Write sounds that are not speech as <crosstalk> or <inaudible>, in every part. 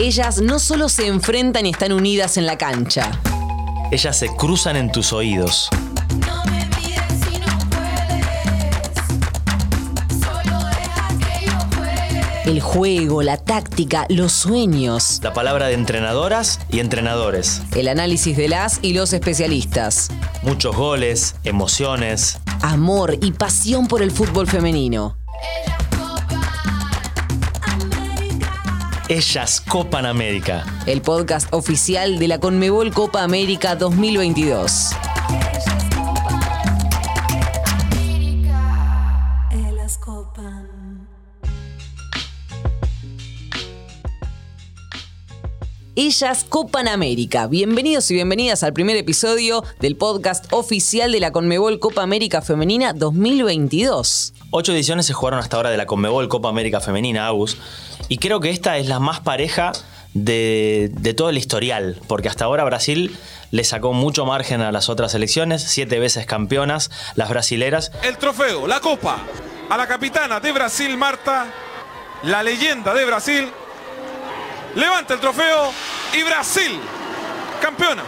Ellas no solo se enfrentan y están unidas en la cancha. Ellas se cruzan en tus oídos. No me mires si no puedes. Solo deja que yo juegue. El juego, la táctica, los sueños, La palabra de entrenadoras y entrenadores. el análisis de las y los especialistas. Muchos goles, emociones. Amor y pasión por el fútbol femenino. Ellas copan América. El podcast oficial de la Conmebol Copa América 2022. Ellas copan América. Bienvenidos y bienvenidas al primer episodio del podcast oficial de la Conmebol Copa América Femenina 2022. Ocho ediciones se jugaron hasta ahora de la Conmebol Copa América Femenina, Agus. Y creo que esta es la más pareja de, de todo el historial. Porque hasta ahora Brasil le sacó mucho margen a las otras selecciones. Siete veces campeonas, las brasileras. el trofeo, la copa, a la capitana de Brasil, Marta, la leyenda de Brasil. Levanta el trofeo y Brasil, campeonas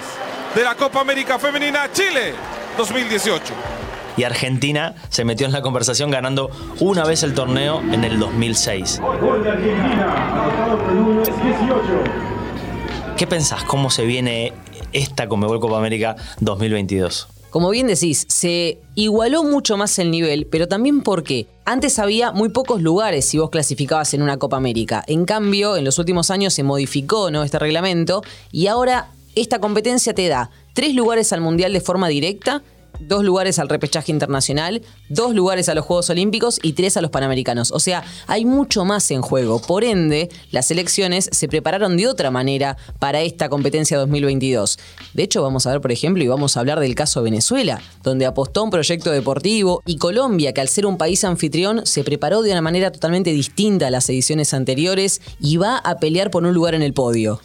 de la Copa América Femenina Chile 2018. Y Argentina se metió en la conversación ganando una vez el torneo en el 2006. Gol de Argentina, anotado por el número 18. ¿Qué pensás? ¿Cómo se viene esta Conmebol Copa América 2022? Como bien decís, se igualó mucho más el nivel, pero también porque antes había muy pocos lugares si vos clasificabas en una Copa América. En cambio, en los últimos años se modificó ¿no? este reglamento y ahora esta competencia te da tres lugares al Mundial de forma directa, dos lugares al repechaje internacional, dos lugares a los Juegos Olímpicos y tres a los Panamericanos. O sea, hay mucho más en juego. Por ende, las selecciones se prepararon de otra manera para esta competencia 2022. De hecho, vamos a ver, por ejemplo, y vamos a hablar del caso de Venezuela, donde apostó un proyecto deportivo, y Colombia, que al ser un país anfitrión, se preparó de una manera totalmente distinta a las ediciones anteriores y va a pelear por un lugar en el podio.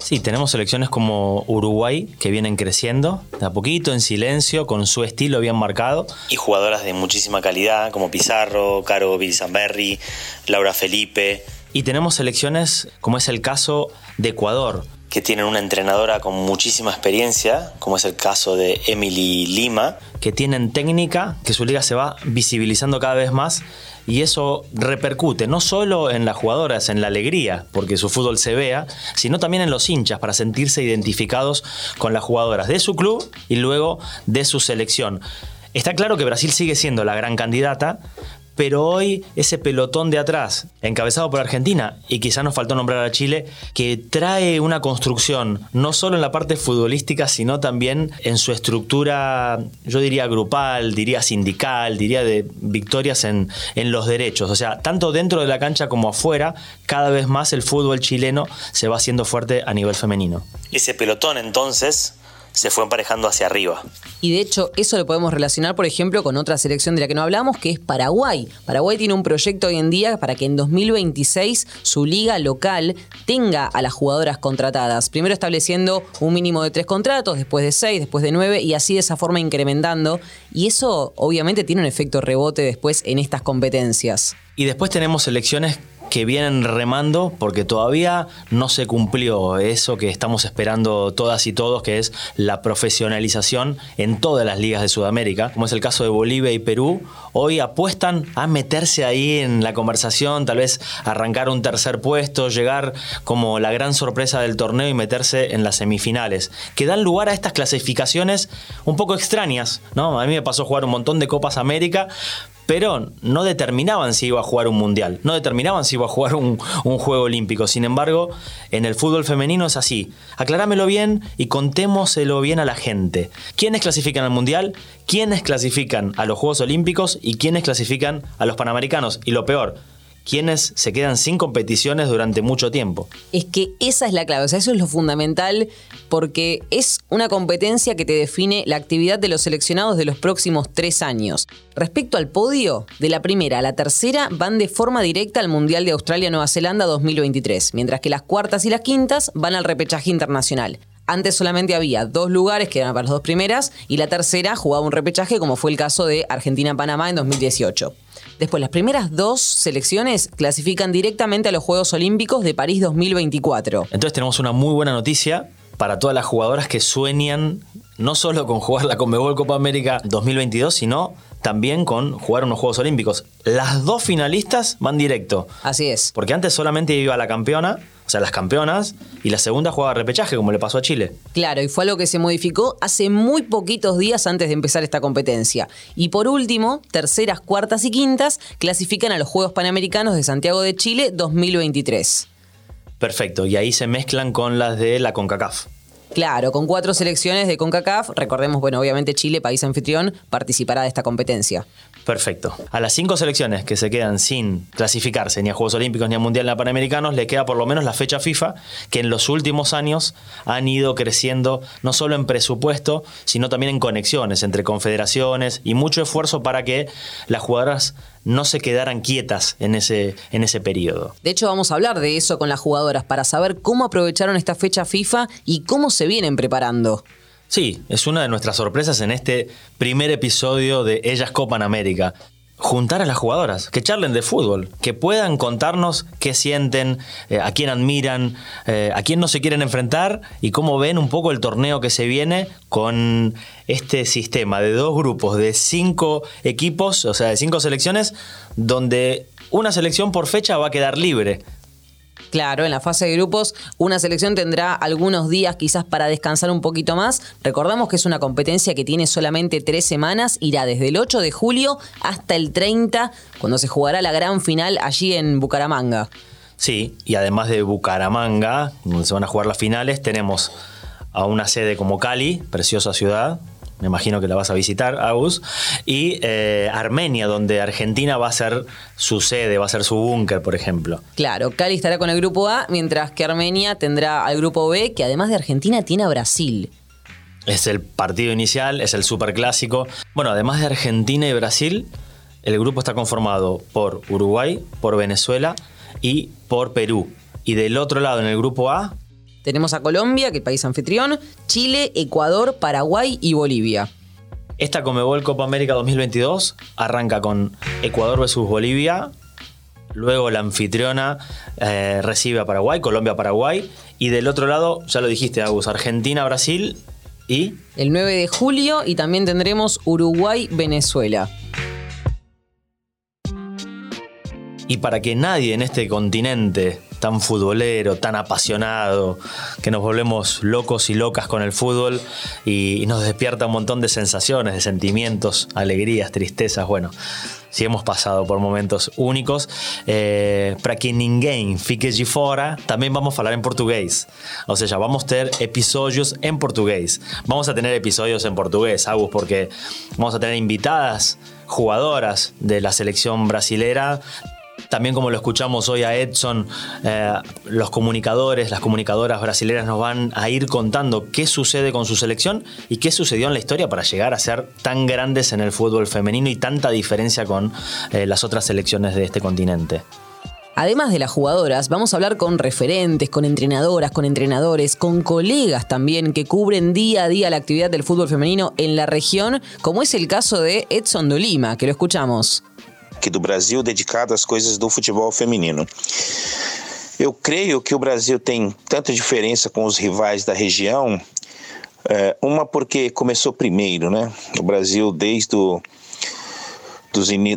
Sí, tenemos selecciones como Uruguay que vienen creciendo de a poquito, en silencio, con su estilo bien marcado. Y jugadoras de muchísima calidad como Pizarro, Caro Bilzamberri, Laura Felipe. Y tenemos selecciones como es el caso de Ecuador, que tienen una entrenadora con muchísima experiencia, como es el caso de Emily Lima, que tienen técnica, que su liga se va visibilizando cada vez más y eso repercute no solo en las jugadoras, en la alegría, porque su fútbol se vea, sino también en los hinchas para sentirse identificados con las jugadoras de su club y luego de su selección. Está claro que Brasil sigue siendo la gran candidata, pero hoy ese pelotón de atrás, encabezado por Argentina, y quizá nos faltó nombrar a Chile, que trae una construcción no solo en la parte futbolística, sino también en su estructura, yo diría grupal, diría sindical, diría de victorias en, en los derechos. O sea, tanto dentro de la cancha como afuera, cada vez más el fútbol chileno se va haciendo fuerte a nivel femenino. Ese pelotón entonces se fue emparejando hacia arriba. Y de hecho, eso lo podemos relacionar, por ejemplo, con otra selección de la que no hablamos, que es Paraguay. Paraguay tiene un proyecto hoy en día para que en 2026 su liga local tenga a las jugadoras contratadas. Primero estableciendo un mínimo de tres contratos, después de seis, después de nueve, y así de esa forma incrementando. Y eso obviamente tiene un efecto rebote después en estas competencias. Y después tenemos selecciones que vienen remando porque todavía no se cumplió eso que estamos esperando todas y todos, que es la profesionalización en todas las ligas de Sudamérica, como es el caso de Bolivia y Perú. Hoy apuestan a meterse ahí en la conversación, tal vez arrancar un tercer puesto, llegar como la gran sorpresa del torneo y meterse en las semifinales, que dan lugar a estas clasificaciones un poco extrañas, ¿no? A mí me pasó jugar un montón de Copas América, pero no determinaban si iba a jugar un mundial, no determinaban si iba a jugar un, juego olímpico. Sin embargo, en el fútbol femenino es así. Aclarámelo bien y contémoselo bien a la gente. ¿Quiénes clasifican al mundial? ¿Quiénes clasifican a los Juegos Olímpicos? ¿Y quiénes clasifican a los Panamericanos? Y lo peor, quienes se quedan sin competiciones durante mucho tiempo. Es que esa es la clave, o sea, eso es lo fundamental porque es una competencia que te define la actividad de los seleccionados de los próximos tres años. Respecto al podio, de la primera a la tercera van de forma directa al Mundial de Australia-Nueva Zelanda 2023, mientras que las cuartas y las quintas van al repechaje internacional. Antes solamente había dos lugares que eran para las dos primeras y la tercera jugaba un repechaje como fue el caso de Argentina-Panamá en 2018. Después, las primeras dos selecciones clasifican directamente a los Juegos Olímpicos de París 2024. Entonces tenemos una muy buena noticia para todas las jugadoras que sueñan no solo con jugar la Conmebol Copa América 2022, sino también con jugar unos Juegos Olímpicos. Las dos finalistas van directo. Así es. Porque antes solamente iba la campeona, o sea, las campeonas, y la segunda jugaba repechaje, como le pasó a Chile. Claro, y fue algo que se modificó hace muy poquitos días antes de empezar esta competencia. Y por último, terceras, cuartas y quintas clasifican a los Juegos Panamericanos de Santiago de Chile 2023. Perfecto, y ahí se mezclan con las de la CONCACAF. Claro, con cuatro selecciones de CONCACAF, recordemos, bueno, obviamente Chile, país anfitrión, participará de esta competencia. Perfecto. A las cinco selecciones que se quedan sin clasificarse ni a Juegos Olímpicos ni a Mundial ni Panamericanos, le queda por lo menos la fecha FIFA, que en los últimos años han ido creciendo no solo en presupuesto, sino también en conexiones entre confederaciones y mucho esfuerzo para que las jugadoras no se quedaran quietas en ese, en ese periodo. De hecho, vamos a hablar de eso con las jugadoras para saber cómo aprovecharon esta fecha FIFA y cómo se vienen preparando. Sí, es una de nuestras sorpresas en este primer episodio de Ellas Copan América. Juntar a las jugadoras, que charlen de fútbol, que puedan contarnos qué sienten, eh, a quién admiran, eh, a quién no se quieren enfrentar y cómo ven un poco el torneo que se viene con este sistema de dos grupos de cinco equipos, o sea, de cinco selecciones, donde una selección por fecha va a quedar libre. Claro, en la fase de grupos una selección tendrá algunos días quizás para descansar un poquito más. Recordamos que es una competencia que tiene solamente tres semanas, irá desde el 8 de julio hasta el 30, cuando se jugará la gran final allí en Bucaramanga. Sí, y además de Bucaramanga, donde se van a jugar las finales, tenemos a una sede como Cali, preciosa ciudad. Me imagino que la vas a visitar, Agus. Y eh, Armenia, donde Argentina va a ser su sede, va a ser su búnker, por ejemplo. Claro, Cali estará con el grupo A, mientras que Armenia tendrá al grupo B, que además de Argentina tiene a Brasil. Es el partido inicial, es el superclásico. Bueno, además de Argentina y Brasil, el grupo está conformado por Uruguay, por Venezuela y por Perú. Y del otro lado, en el grupo A, Tenemos a Colombia, que es país anfitrión, Chile, Ecuador, Paraguay y Bolivia. esta Comebol Copa América 2022 arranca con Ecuador versus Bolivia. Luego la anfitriona eh, recibe a Paraguay, Colombia, Paraguay. Y del otro lado, ya lo dijiste, Agus, Argentina, Brasil y El 9 de julio y también tendremos Uruguay, Venezuela. Y para que nadie en este continente tan futbolero, tan apasionado, que nos volvemos locos y locas con el fútbol y, nos despierta un montón de sensaciones, de sentimientos, alegrías, tristezas, bueno, si hemos pasado por momentos únicos. Eh, para que ninguém fique de fora, también vamos a hablar en portugués. O sea, vamos a tener episodios en portugués. Vamos a tener episodios en portugués, Agus, porque vamos a tener invitadas jugadoras de la selección brasilera también como lo escuchamos hoy a Edson, eh, los comunicadores, las comunicadoras brasileñas nos van a ir contando qué sucede con su selección y qué sucedió en la historia para llegar a ser tan grandes en el fútbol femenino y tanta diferencia con eh, las otras selecciones de este continente. Además de las jugadoras, vamos a hablar con referentes, con entrenadoras, con entrenadores, con colegas también que cubren día a día la actividad del fútbol femenino en la región, como es el caso de Edson Dolima, que lo escuchamos. Aqui do Brasil dedicado às coisas do futebol feminino. Eu creio que o Brasil tem tanta diferença com os rivais da região, é, uma porque começou primeiro, né? O Brasil desde o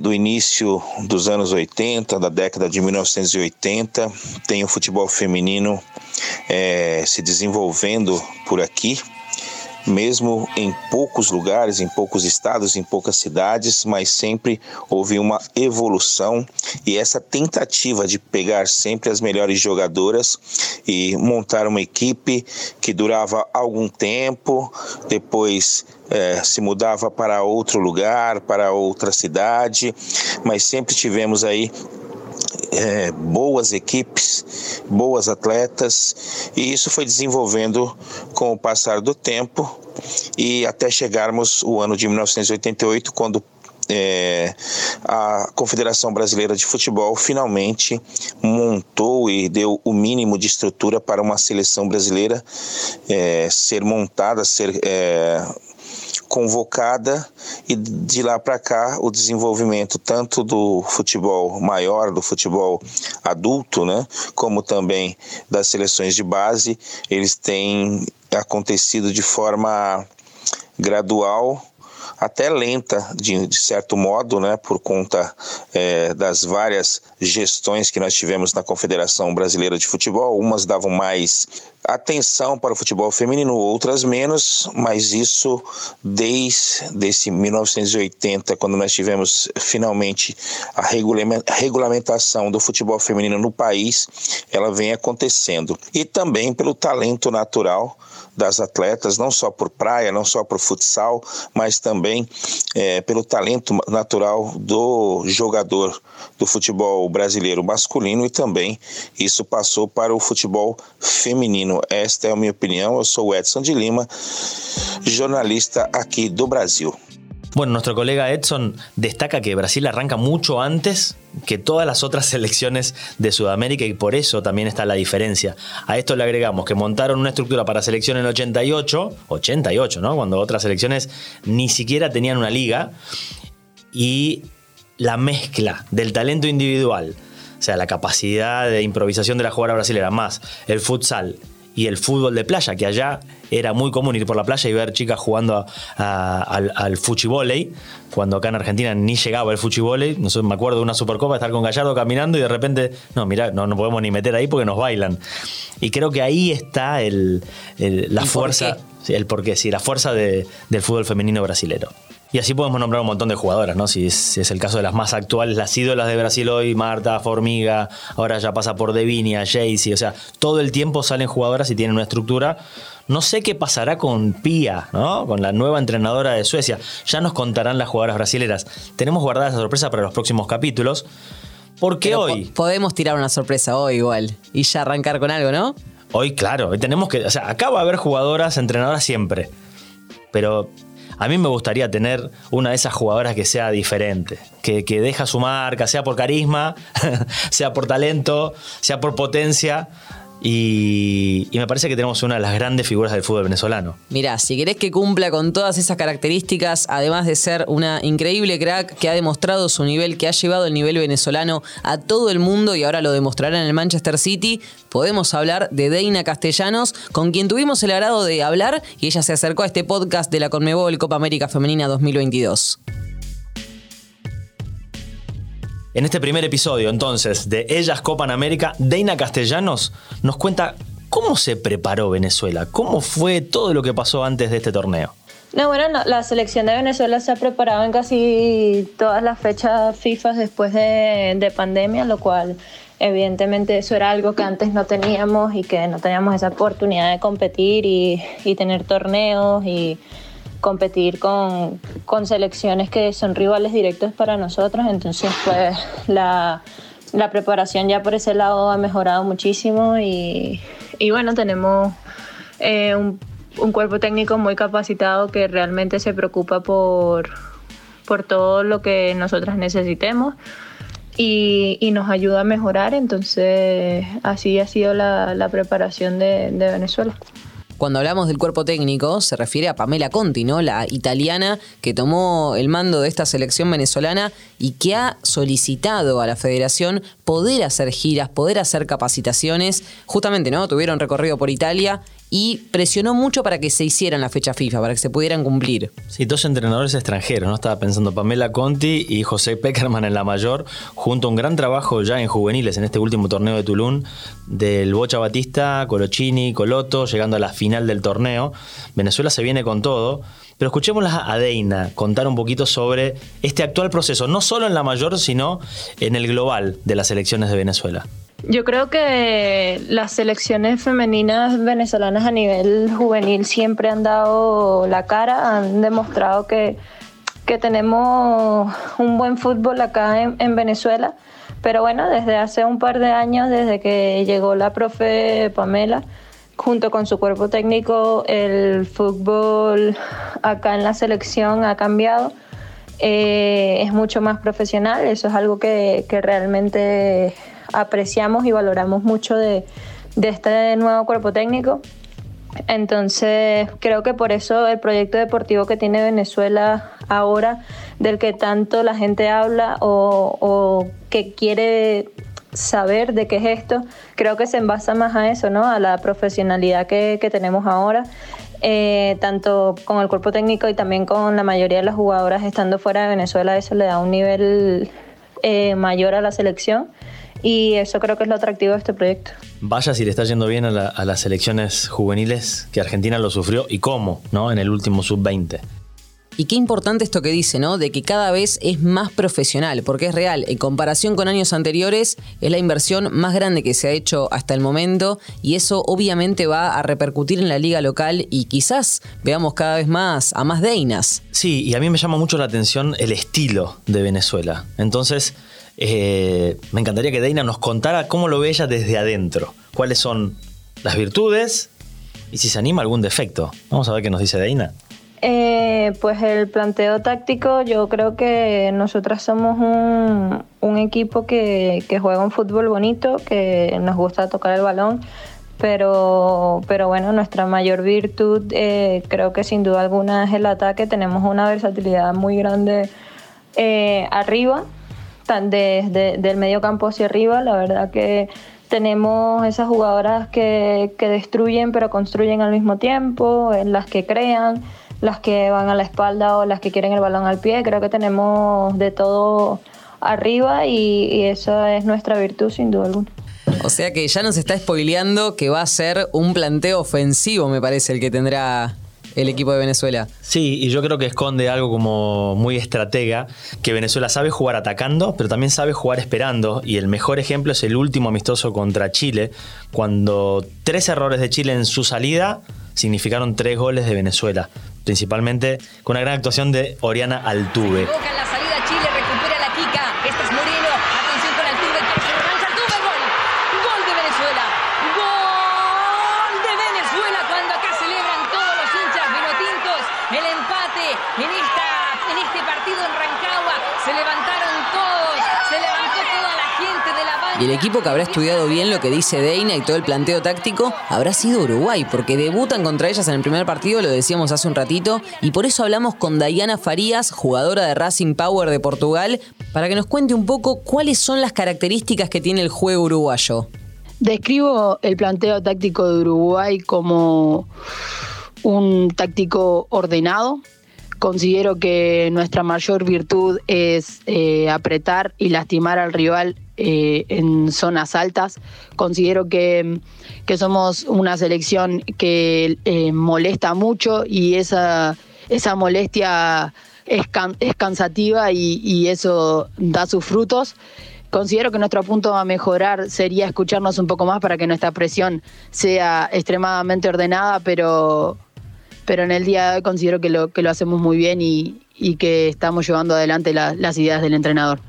do início dos anos 80, da década de 1980, tem o futebol feminino é, se desenvolvendo por aqui mesmo em poucos lugares, em poucos estados, em poucas cidades, mas sempre houve uma evolução e essa tentativa de pegar sempre as melhores jogadoras e montar uma equipe que durava algum tempo, depois eh, se mudava para outro lugar, para outra cidade, mas sempre tivemos aí é, boas equipes, boas atletas, e isso foi desenvolvendo com o passar do tempo e até chegarmos o ano de 1988, quando é, a Confederação Brasileira de Futebol finalmente montou e deu o mínimo de estrutura para uma seleção brasileira é, ser montada, ser é, convocada e de lá para cá o desenvolvimento tanto do futebol maior, do futebol adulto, né, como também das seleções de base, eles têm acontecido de forma gradual até lenta, de, de, certo modo, né, por conta é, das várias gestões que nós tivemos na Confederação Brasileira de Futebol. Umas davam mais atenção para o futebol feminino, outras menos, mas isso desde esse 1980, quando nós tivemos finalmente a regulamentação do futebol feminino no país, ela vem acontecendo. E também pelo talento natural das atletas, não só por praia, não só por futsal, mas também é, pelo talento natural do jogador do futebol brasileiro masculino e também isso passou para o futebol feminino. Esta é a minha opinião. Eu sou Edson de Lima, jornalista aqui do Brasil. Bueno, nuestro colega Edson destaca que Brasil arranca mucho antes que todas las otras <laughs> selecciones de Sudamérica y por eso también está la diferencia. A esto le agregamos que montaron una estructura para selección en 88, 88, ¿no? Cuando otras selecciones ni siquiera tenían una liga y la mezcla del talento individual, o sea, la capacidad de improvisación de la jugadora brasilera más el futsal y el fútbol de playa, que allá era muy común ir por la playa y ver chicas jugando a- a- al, al fuchivolei, cuando acá en Argentina ni llegaba el fuchivolei. No sé, me acuerdo de una Supercopa, estar con Gallardo caminando y de repente, no, mira, no, no podemos ni meter ahí porque nos bailan. Y creo que ahí está el, el- la ¿Y por fuerza, sí, el porqué, sí, la fuerza de- del fútbol femenino brasilero. Y así podemos nombrar un montón de jugadoras, ¿no? Si es, si es el caso de las más actuales, las ídolas de Brasil hoy, Marta, Formiga, ahora ya pasa por Devinia, Jaycee, o sea, todo el tiempo salen jugadoras y tienen una estructura. No sé qué pasará con Pia, ¿no? Con la nueva entrenadora de Suecia. Ya nos contarán las jugadoras brasileras. Tenemos guardada esa sorpresa para los próximos capítulos. Porque Pero hoy... po- podemos tirar una sorpresa hoy igual y ya arrancar con algo, ¿no? Hoy, claro, hoy tenemos que. O sea, acá va a haber jugadoras, entrenadoras siempre. Pero a mí me gustaría tener una de esas jugadoras que sea diferente, que, que deja su marca, sea por carisma, <laughs> sea por talento, sea por potencia. Y, me parece que tenemos una de las grandes figuras del fútbol venezolano. Mirá, si querés que cumpla con todas esas características, además de ser una increíble crack que ha demostrado su nivel, que ha llevado el nivel venezolano a todo el mundo y ahora lo demostrará en el Manchester City, podemos hablar de Deina Castellanos, con quien tuvimos el agrado de hablar y ella se acercó a este podcast de la Conmebol Copa América Femenina 2022. En este primer episodio, entonces, de Ellas Copan América, Deina Castellanos nos cuenta cómo se preparó Venezuela, cómo fue todo lo que pasó antes de este torneo. No, bueno, no, la selección de Venezuela se ha preparado en casi todas las fechas FIFA después de, de pandemia, lo cual evidentemente eso era algo que antes no teníamos y que no teníamos esa oportunidad de competir y, y tener torneos y competir con, con selecciones que son rivales directos para nosotros. Entonces, pues la, la preparación ya por ese lado ha mejorado muchísimo y, y bueno, tenemos eh, un, un cuerpo técnico muy capacitado que realmente se preocupa por, por todo lo que nosotras necesitemos y, y nos ayuda a mejorar. Entonces, así ha sido la, la preparación de, de Venezuela. Cuando hablamos del cuerpo técnico, se refiere a Pamela Conti, ¿no? La italiana que tomó el mando de esta selección venezolana y que ha solicitado a la federación poder hacer giras, poder hacer capacitaciones. Justamente, ¿no? Tuvieron recorrido por Italia y presionó mucho para que se hicieran la fecha FIFA, para que se pudieran cumplir. Sí, dos entrenadores extranjeros, ¿no? Estaba pensando Pamela Conti y José Peckerman en la mayor, junto a un gran trabajo ya en juveniles en este último torneo de Tulum, del Bocha Batista, Colochini, Coloto, llegando a la final del torneo. Venezuela se viene con todo. Pero escuchémosla a Deina contar un poquito sobre este actual proceso, no solo en la mayor, sino en el global de las elecciones de Venezuela. Yo creo que las selecciones femeninas venezolanas a nivel juvenil siempre han dado la cara, han demostrado que, que tenemos un buen fútbol acá en, en Venezuela. Pero bueno, desde hace un par de años, desde que llegó la profe Pamela, junto con su cuerpo técnico, el fútbol acá en la selección ha cambiado eh, es mucho más profesional. Eso es algo que, que realmente apreciamos y valoramos mucho de, este nuevo cuerpo técnico. Entonces, creo que por eso el proyecto deportivo que tiene Venezuela ahora, del que tanto la gente habla o, que quiere saber de qué es esto, creo que se envasa más a eso, ¿no? A la profesionalidad que, que tenemos ahora, eh, tanto con el cuerpo técnico y también con la mayoría de las jugadoras estando fuera de Venezuela, eso le da un nivel eh, mayor a la selección y eso creo que es lo atractivo de este proyecto. Vaya si le está yendo bien a, la- a las selecciones juveniles que Argentina lo sufrió y cómo, ¿no? En el último sub-20. Y qué importante esto que dice, ¿no? De que cada vez es más profesional, porque es real. En comparación con años anteriores, es la inversión más grande que se ha hecho hasta el momento y eso obviamente va a repercutir en la liga local y quizás veamos cada vez más a más Deinas. Sí, y a mí me llama mucho la atención el estilo de Venezuela. Entonces, eh, me encantaría que Deina nos contara cómo lo ve ella desde adentro. Cuáles son las virtudes y si se anima algún defecto. Vamos a ver qué nos dice Deina. Eh, pues el planteo táctico, yo creo que nosotras somos un, equipo que, juega un fútbol bonito, que nos gusta tocar el balón, pero, pero bueno, nuestra mayor virtud eh, creo que sin duda alguna es el ataque. Tenemos una versatilidad muy grande eh, arriba, desde del medio campo hacia arriba. La verdad que tenemos esas jugadoras que, destruyen pero construyen al mismo tiempo, las que crean, las que van a la espalda o las que quieren el balón al pie. Creo que tenemos de todo arriba y, y esa es nuestra virtud sin duda alguna. O sea que ya nos está spoileando que va a ser un planteo ofensivo, me parece, el que tendrá el equipo de Venezuela. Sí, y yo creo que esconde algo como muy estratega, que Venezuela sabe jugar atacando, pero también sabe jugar esperando, y el mejor ejemplo es el último amistoso contra Chile, cuando tres errores de Chile en su salida significaron tres goles de Venezuela, principalmente con una gran actuación de Oriana Altuve. Boca en la salida, Chile recupera la Kika. Este es Moreno. Atención con Altuve. que se relanza Altuve. Gol. Gol de Venezuela. Gol de Venezuela cuando acá celebran todos los hinchas vinotintos el empate en, esta, en este partido en Rancagua. Se levantaron todos. Se levantó toda la gente de la banca. El equipo que habrá estudiado bien lo que dice Deina y todo el planteo táctico habrá sido Uruguay, porque debutan contra ellas en el primer partido, lo decíamos hace un ratito, y por eso hablamos con Dayana Farías, jugadora de Racing Power de Portugal, para que nos cuente un poco cuáles son las características que tiene el juego uruguayo. Describo el planteo táctico de Uruguay como un táctico ordenado. Considero que nuestra mayor virtud es eh, apretar y lastimar al rival eh, en zonas altas. Considero que, que somos una selección que eh, molesta mucho y esa, esa molestia es, can- es cansativa y, y eso da sus frutos. Considero que nuestro punto a mejorar sería escucharnos un poco más para que nuestra presión sea extremadamente ordenada, pero, pero en el día considero que lo, que lo hacemos muy bien y, y que estamos llevando adelante la- las ideas del entrenador.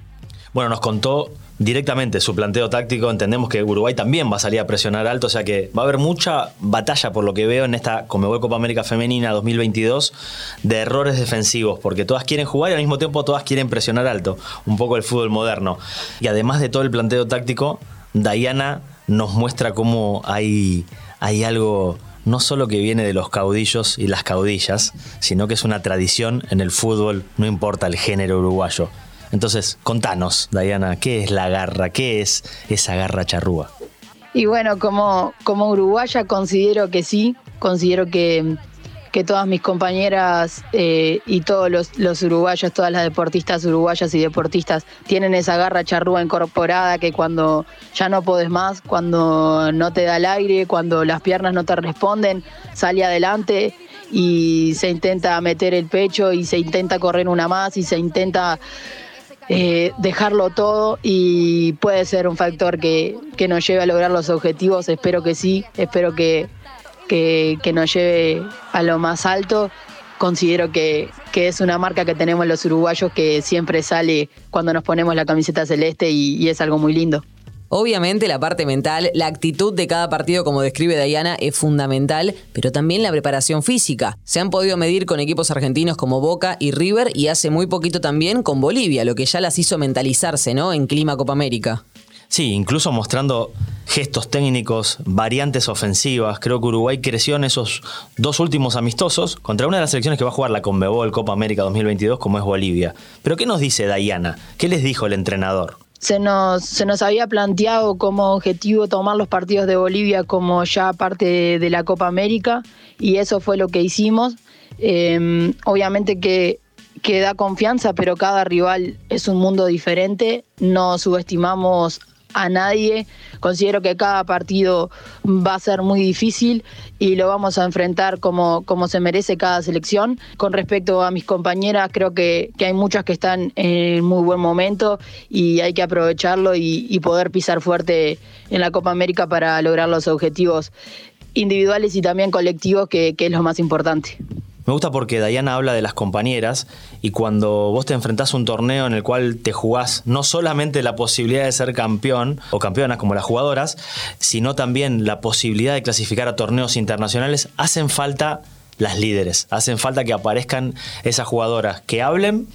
Bueno, nos contó directamente su planteo táctico. Entendemos que Uruguay también va a salir a presionar alto, o sea que va a haber mucha batalla, por lo que veo, en esta Comebol Copa América Femenina 2022 de errores defensivos, porque todas quieren jugar y al mismo tiempo todas quieren presionar alto. Un poco el fútbol moderno. Y además de todo el planteo táctico, Diana nos muestra cómo hay, hay algo no solo que viene de los caudillos y las caudillas, sino que es una tradición en el fútbol, no importa el género uruguayo. Entonces, contanos, Diana, ¿qué es la garra? ¿Qué es esa garra charrúa? Y bueno, como, como uruguaya considero que sí, considero que, que todas mis compañeras eh, y todos los, uruguayos, todas las deportistas uruguayas y deportistas tienen esa garra charrúa incorporada que cuando ya no podés más, cuando no te da el aire, cuando las piernas no te responden, sale adelante y se intenta meter el pecho y se intenta correr una más y se intenta eh, dejarlo todo y puede ser un factor que, que nos lleve a lograr los objetivos. Espero que sí, espero que, que, nos lleve a lo más alto. Considero que, que es una marca que tenemos los uruguayos que siempre sale cuando nos ponemos la camiseta celeste y, y es algo muy lindo. Obviamente la parte mental, la actitud de cada partido como describe Diana es fundamental, pero también la preparación física. Se han podido medir con equipos argentinos como Boca y River y hace muy poquito también con Bolivia, lo que ya las hizo mentalizarse, ¿no? En clima Copa América. Sí, incluso mostrando gestos técnicos, variantes ofensivas. Creo que Uruguay creció en esos dos últimos amistosos contra una de las selecciones que va a jugar la Conmebol Copa América 2022, como es Bolivia. Pero ¿qué nos dice Dayana? ¿Qué les dijo el entrenador? se nos, se nos había planteado como objetivo tomar los partidos de Bolivia como ya parte de, la Copa América y eso fue lo que hicimos. Eh, obviamente que, que da confianza, pero cada rival es un mundo diferente. No subestimamos a nadie. Considero que cada partido va a ser muy difícil y lo vamos a enfrentar como, como se merece cada selección. Con respecto a mis compañeras, creo que, que hay muchas que están en muy buen momento y hay que aprovecharlo y, poder pisar fuerte en la Copa América para lograr los objetivos individuales y también colectivos, que, que es lo más importante. Me gusta porque Dayana habla de las compañeras y cuando vos te enfrentás a un torneo en el cual te jugás no solamente la posibilidad de ser campeón o campeonas como las jugadoras, sino también la posibilidad de clasificar a torneos internacionales, hacen falta las líderes, hacen falta que aparezcan esas jugadoras que hablen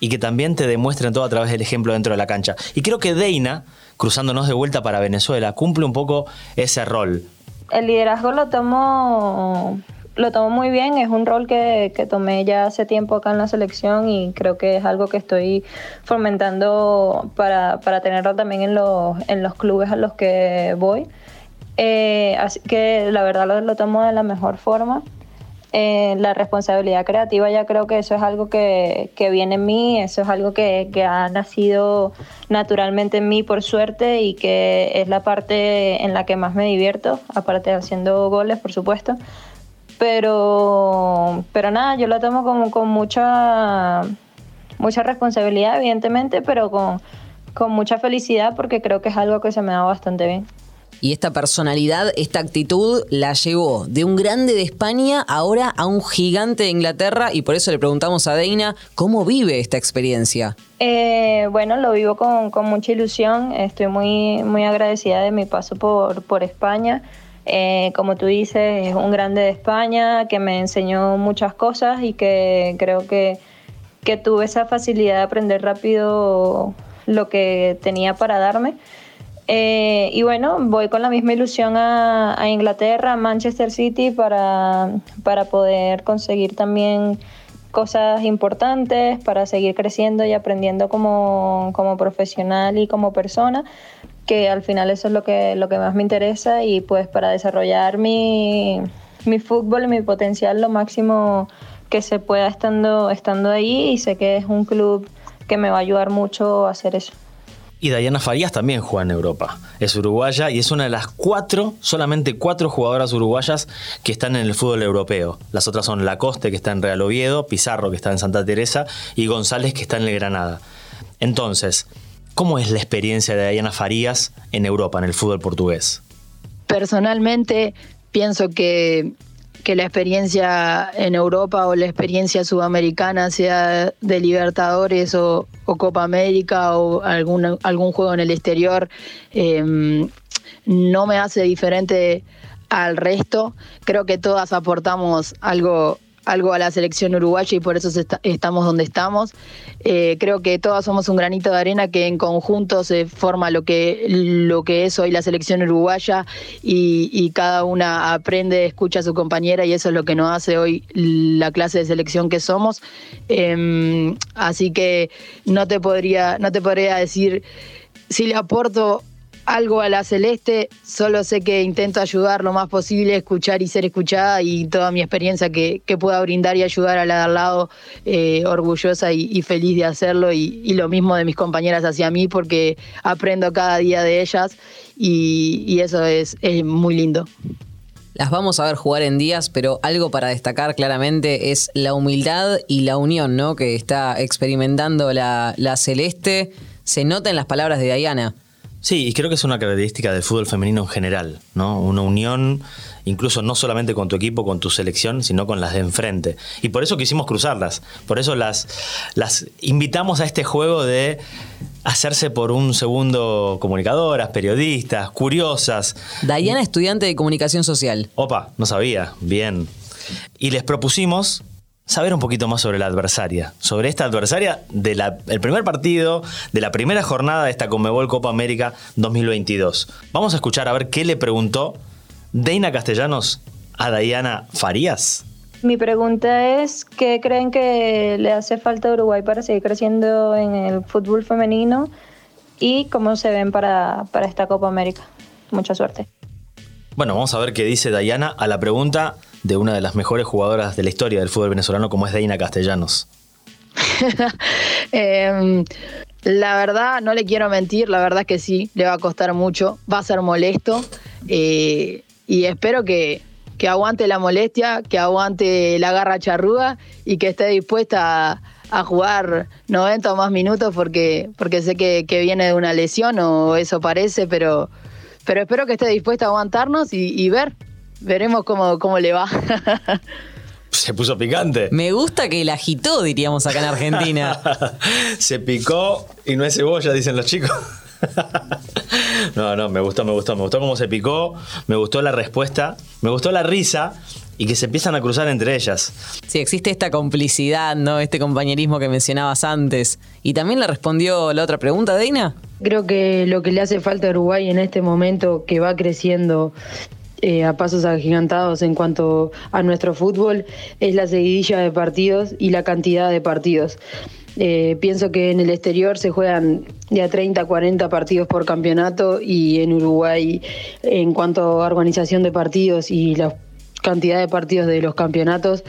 y que también te demuestren todo a través del ejemplo dentro de la cancha. Y creo que Deina, cruzándonos de vuelta para Venezuela, cumple un poco ese rol. El liderazgo lo tomo lo tomo muy bien, es un rol que, que, tomé ya hace tiempo acá en la selección y creo que es algo que estoy fomentando para, para tenerlo también en los, en los clubes a los que voy. Eh, así que la verdad lo, lo, tomo de la mejor forma. Eh, la responsabilidad creativa ya creo que eso es algo que, que viene en mí, eso es algo que, que ha nacido naturalmente en mí por suerte y que es la parte en la que más me divierto, aparte de haciendo goles por supuesto pero, pero nada, yo lo tomo como con mucha, mucha responsabilidad, evidentemente, pero con, con mucha felicidad porque creo que es algo que se me da bastante bien. Y esta personalidad, esta actitud la llevó de un grande de España ahora a un gigante de Inglaterra y por eso le preguntamos a Deina cómo vive esta experiencia. Eh, bueno, lo vivo con, con, mucha ilusión, estoy muy, muy agradecida de mi paso por, por España. Eh, como tú dices, es un grande de España que me enseñó muchas cosas y que creo que, que tuve esa facilidad de aprender rápido lo que tenía para darme. Eh, y bueno, voy con la misma ilusión a, a Inglaterra, a Manchester City, para, para poder conseguir también cosas importantes, para seguir creciendo y aprendiendo como, como profesional y como persona que al final eso es lo que, lo que más me interesa y pues para desarrollar mi, mi fútbol y mi potencial lo máximo que se pueda estando, estando ahí y sé que es un club que me va a ayudar mucho a hacer eso. Y Dayana Farías también juega en Europa. Es uruguaya y es una de las cuatro, solamente cuatro jugadoras uruguayas que están en el fútbol europeo. Las otras son Lacoste, que está en Real Oviedo, Pizarro, que está en Santa Teresa, y González, que está en el Granada. Entonces, ¿Cómo es la experiencia de Dayana Farías en Europa, en el fútbol portugués? Personalmente pienso que, que, la experiencia en Europa o la experiencia sudamericana, sea de Libertadores o, Copa América o algún, algún juego en el exterior, eh, no me hace diferente al resto. Creo que todas aportamos algo algo a la selección uruguaya y por eso estamos donde estamos. Eh, creo que todos somos un granito de arena que en conjunto se forma lo que, lo que es hoy la selección uruguaya y, cada una aprende, escucha a su compañera y eso es lo que nos hace hoy la clase de selección que somos. Eh, así que no te podría, no te podría decir si le aporto algo a la celeste, solo sé que intento ayudar lo más posible, escuchar y ser escuchada y toda mi experiencia que, pueda brindar y ayudar a la de al lado, eh, orgullosa y, feliz de hacerlo y, lo mismo de mis compañeras hacia mí porque aprendo cada día de ellas y, eso es, es muy lindo. Las vamos a ver jugar en días, pero algo para destacar claramente es la humildad y la unión ¿no? que está experimentando la, la Celeste. Se nota en las palabras de Diana Sí, y creo que es una característica del fútbol femenino en general, ¿no? Una unión, incluso no solamente con tu equipo, con tu selección, sino con las de enfrente. Y por eso quisimos cruzarlas. Por eso las, las invitamos a este juego de hacerse por un segundo comunicadoras, periodistas, curiosas. Dayana, estudiante de comunicación social. Opa, no sabía. Bien. Y les propusimos saber un poquito más sobre la adversaria, sobre esta adversaria del primer partido de la primera jornada de esta Conmebol Copa América 2022. Vamos a escuchar a ver qué le preguntó Deina Castellanos a Dayana Farías. Mi pregunta es, ¿qué creen que le hace falta a Uruguay para seguir creciendo en el fútbol femenino? ¿Y cómo se ven para, para esta Copa América? Mucha suerte. Bueno, vamos a ver qué dice Dayana a la pregunta de una de las mejores jugadoras de la historia del fútbol venezolano como es Deina Castellanos. <laughs> Eh, la verdad, no le quiero mentir, la verdad es que sí, le va a costar mucho, va a ser molesto eh, y espero que, que aguante la molestia, que aguante la garra charrúa y que esté dispuesta a, jugar 90 o más minutos porque, porque sé que viene de una lesión o eso parece, pero, pero espero que esté dispuesta a aguantarnos y, y ver, veremos cómo, cómo le va. <laughs> Se puso picante. Me gusta que la agitó, diríamos acá en Argentina. <laughs> Se picó y no es cebolla, dicen los chicos. <laughs> No, no, me gustó, me gustó, me gustó cómo se picó, me gustó la respuesta, me gustó la risa y que se empiezan a cruzar entre ellas. Sí, existe esta complicidad, ¿no? Este compañerismo que mencionabas antes. ¿Y también le respondió la otra pregunta, Deina? Creo que lo que le hace falta a Uruguay en este momento que va creciendo eh, a pasos agigantados en cuanto a nuestro fútbol es la seguidilla de partidos y la cantidad de partidos. Eh, pienso que en el exterior se juegan de a 30 a 40 partidos por campeonato y en Uruguay en cuanto a organización de partidos y la cantidad de partidos de los campeonatos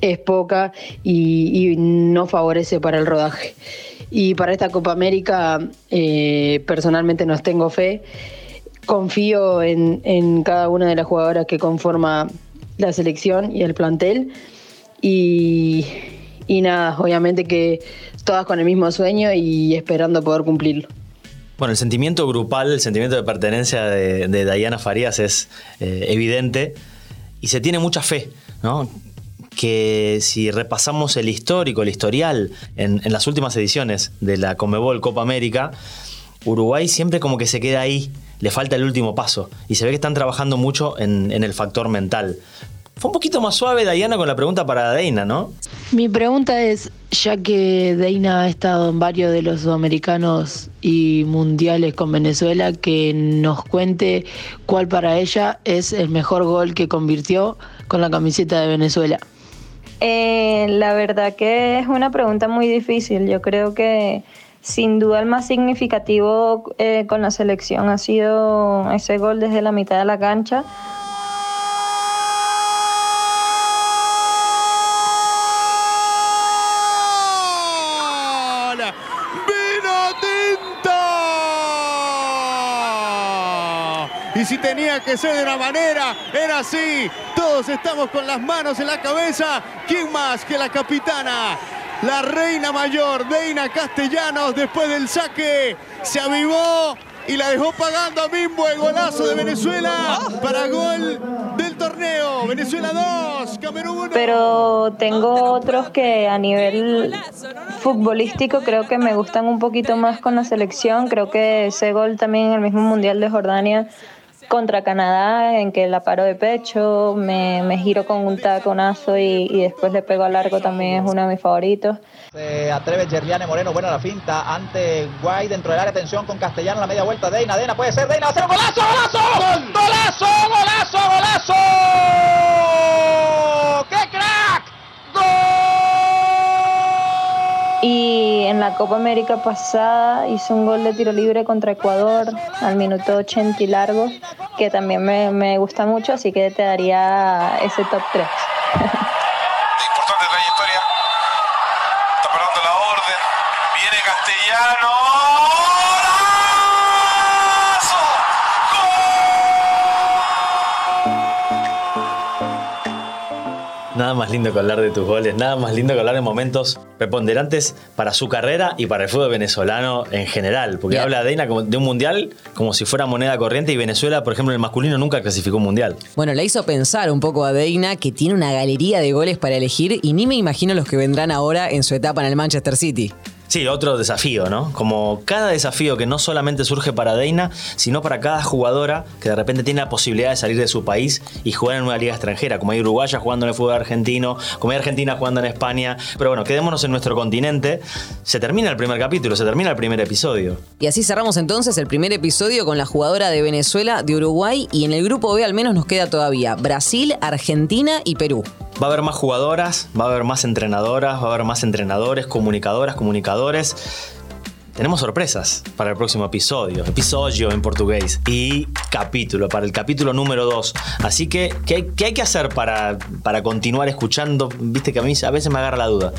es poca y, no favorece para el rodaje. Y para esta Copa América eh, personalmente nos tengo fe confío en, cada una de las jugadoras que conforma la selección y el plantel. Y, y nada, obviamente que todas con el mismo sueño y esperando poder cumplirlo. Bueno, el sentimiento grupal, el sentimiento de pertenencia de, de Dayana Farías es eh, evidente y se tiene mucha fe, ¿no? que si repasamos el histórico, el historial en, las últimas ediciones de la Comebol Copa América, Uruguay siempre como que se queda ahí, le falta el último paso. Y se ve que están trabajando mucho en el factor mental. Fue un poquito más suave, Dayana, con la pregunta para Deina, ¿no? Mi pregunta es, ya que Deina ha estado en varios de los sudamericanos y mundiales con Venezuela, que nos cuente cuál para ella es el mejor gol que convirtió con la camiseta de Venezuela. Eh, la verdad que es una pregunta muy difícil. Yo creo que sin duda el más significativo eh, con la selección ha sido ese gol desde la mitad de la cancha. Y si tenía que ser de una manera, era así. Todos estamos con las manos en la cabeza. ¿Quién más que la capitana? La reina mayor, Deina Castellanos, después del saque, se avivó y la dejó pagando a Bimbo el golazo de Venezuela para gol del torneo. Venezuela 2, Camerún 1. Pero tengo otros que a nivel futbolístico creo que me gustan un poquito más con la selección. Creo que ese gol también en el mismo Mundial de Jordania contra Canadá, en que la paro de pecho, me, me giro con un taconazo y, y después le pego a largo, también es uno de mis favoritos. Se atreve Gerliane Moreno, buena la finta ante Guay dentro del área, atención con Castellano, la media vuelta, Deina, Deina puede ser, Deina, va hacer un golazo, golazo, golazo, golazo, golazo, ¡qué crack! Y en la Copa América pasada hice un gol de tiro libre contra Ecuador al minuto 80 y largo, que también me, me gusta mucho, así que te daría ese top 3. <laughs> más lindo que hablar de tus goles, nada más lindo que hablar de momentos preponderantes para su carrera y para el fútbol venezolano en general. Porque Bien. habla Deina de un mundial como si fuera moneda corriente y Venezuela, por ejemplo, en el masculino nunca clasificó un mundial. Bueno, la hizo pensar un poco a Deina, que tiene una galería de goles para elegir y ni me imagino los que vendrán ahora en su etapa en el Manchester City. Sí, otro desafío, ¿no? Como cada desafío que no solamente surge para Deina, sino para cada jugadora que de repente tiene la posibilidad de salir de su país y jugar en una liga extranjera, como hay uruguayas jugando en el fútbol argentino, como hay argentina jugando en España. Pero bueno, quedémonos en nuestro continente. Se termina el primer capítulo, se termina el primer episodio. Y así cerramos entonces el primer episodio con la jugadora de Venezuela, de Uruguay y en el grupo B al menos nos queda todavía Brasil, Argentina y Perú. Va a haber más jugadoras, va a haber más entrenadoras, va a haber más entrenadores, comunicadoras, comunicadores. Tenemos sorpresas para el próximo episodio, episodio en portugués y capítulo, para el capítulo número 2. Así que, ¿qué, hay- que hacer para, para continuar escuchando? Viste que a mí a veces me agarra la duda.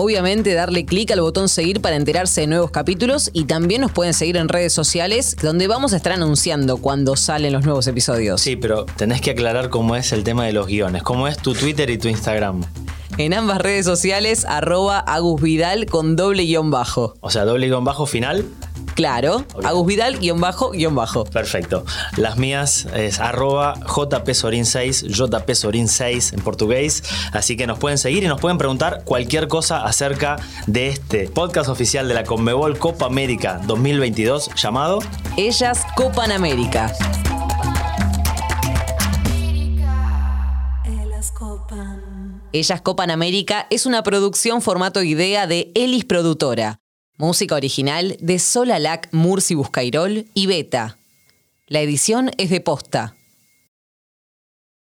Obviamente darle clic al botón seguir para enterarse de nuevos capítulos y también nos pueden seguir en redes sociales donde vamos a estar anunciando cuando salen los nuevos episodios. Sí, pero tenés que aclarar cómo es el tema de los guiones, cómo es tu Twitter y tu Instagram. En ambas redes sociales, arroba Agus Vidal con doble guion bajo. O sea, doble guion bajo final. Claro. Agus Vidal guion bajo guion bajo. Perfecto. Las mías es arroba jpsorin6, jpsorin6 en portugués. Así que nos pueden seguir y nos pueden preguntar cualquier cosa acerca de este podcast oficial de la Conmebol Copa América 2022 llamado Ellas Copan América. Ellas copan. América es una producción formato idea de Elis Produtora. Música original de Solalac, Murci Buscairol y Beta. La edición es de Posta.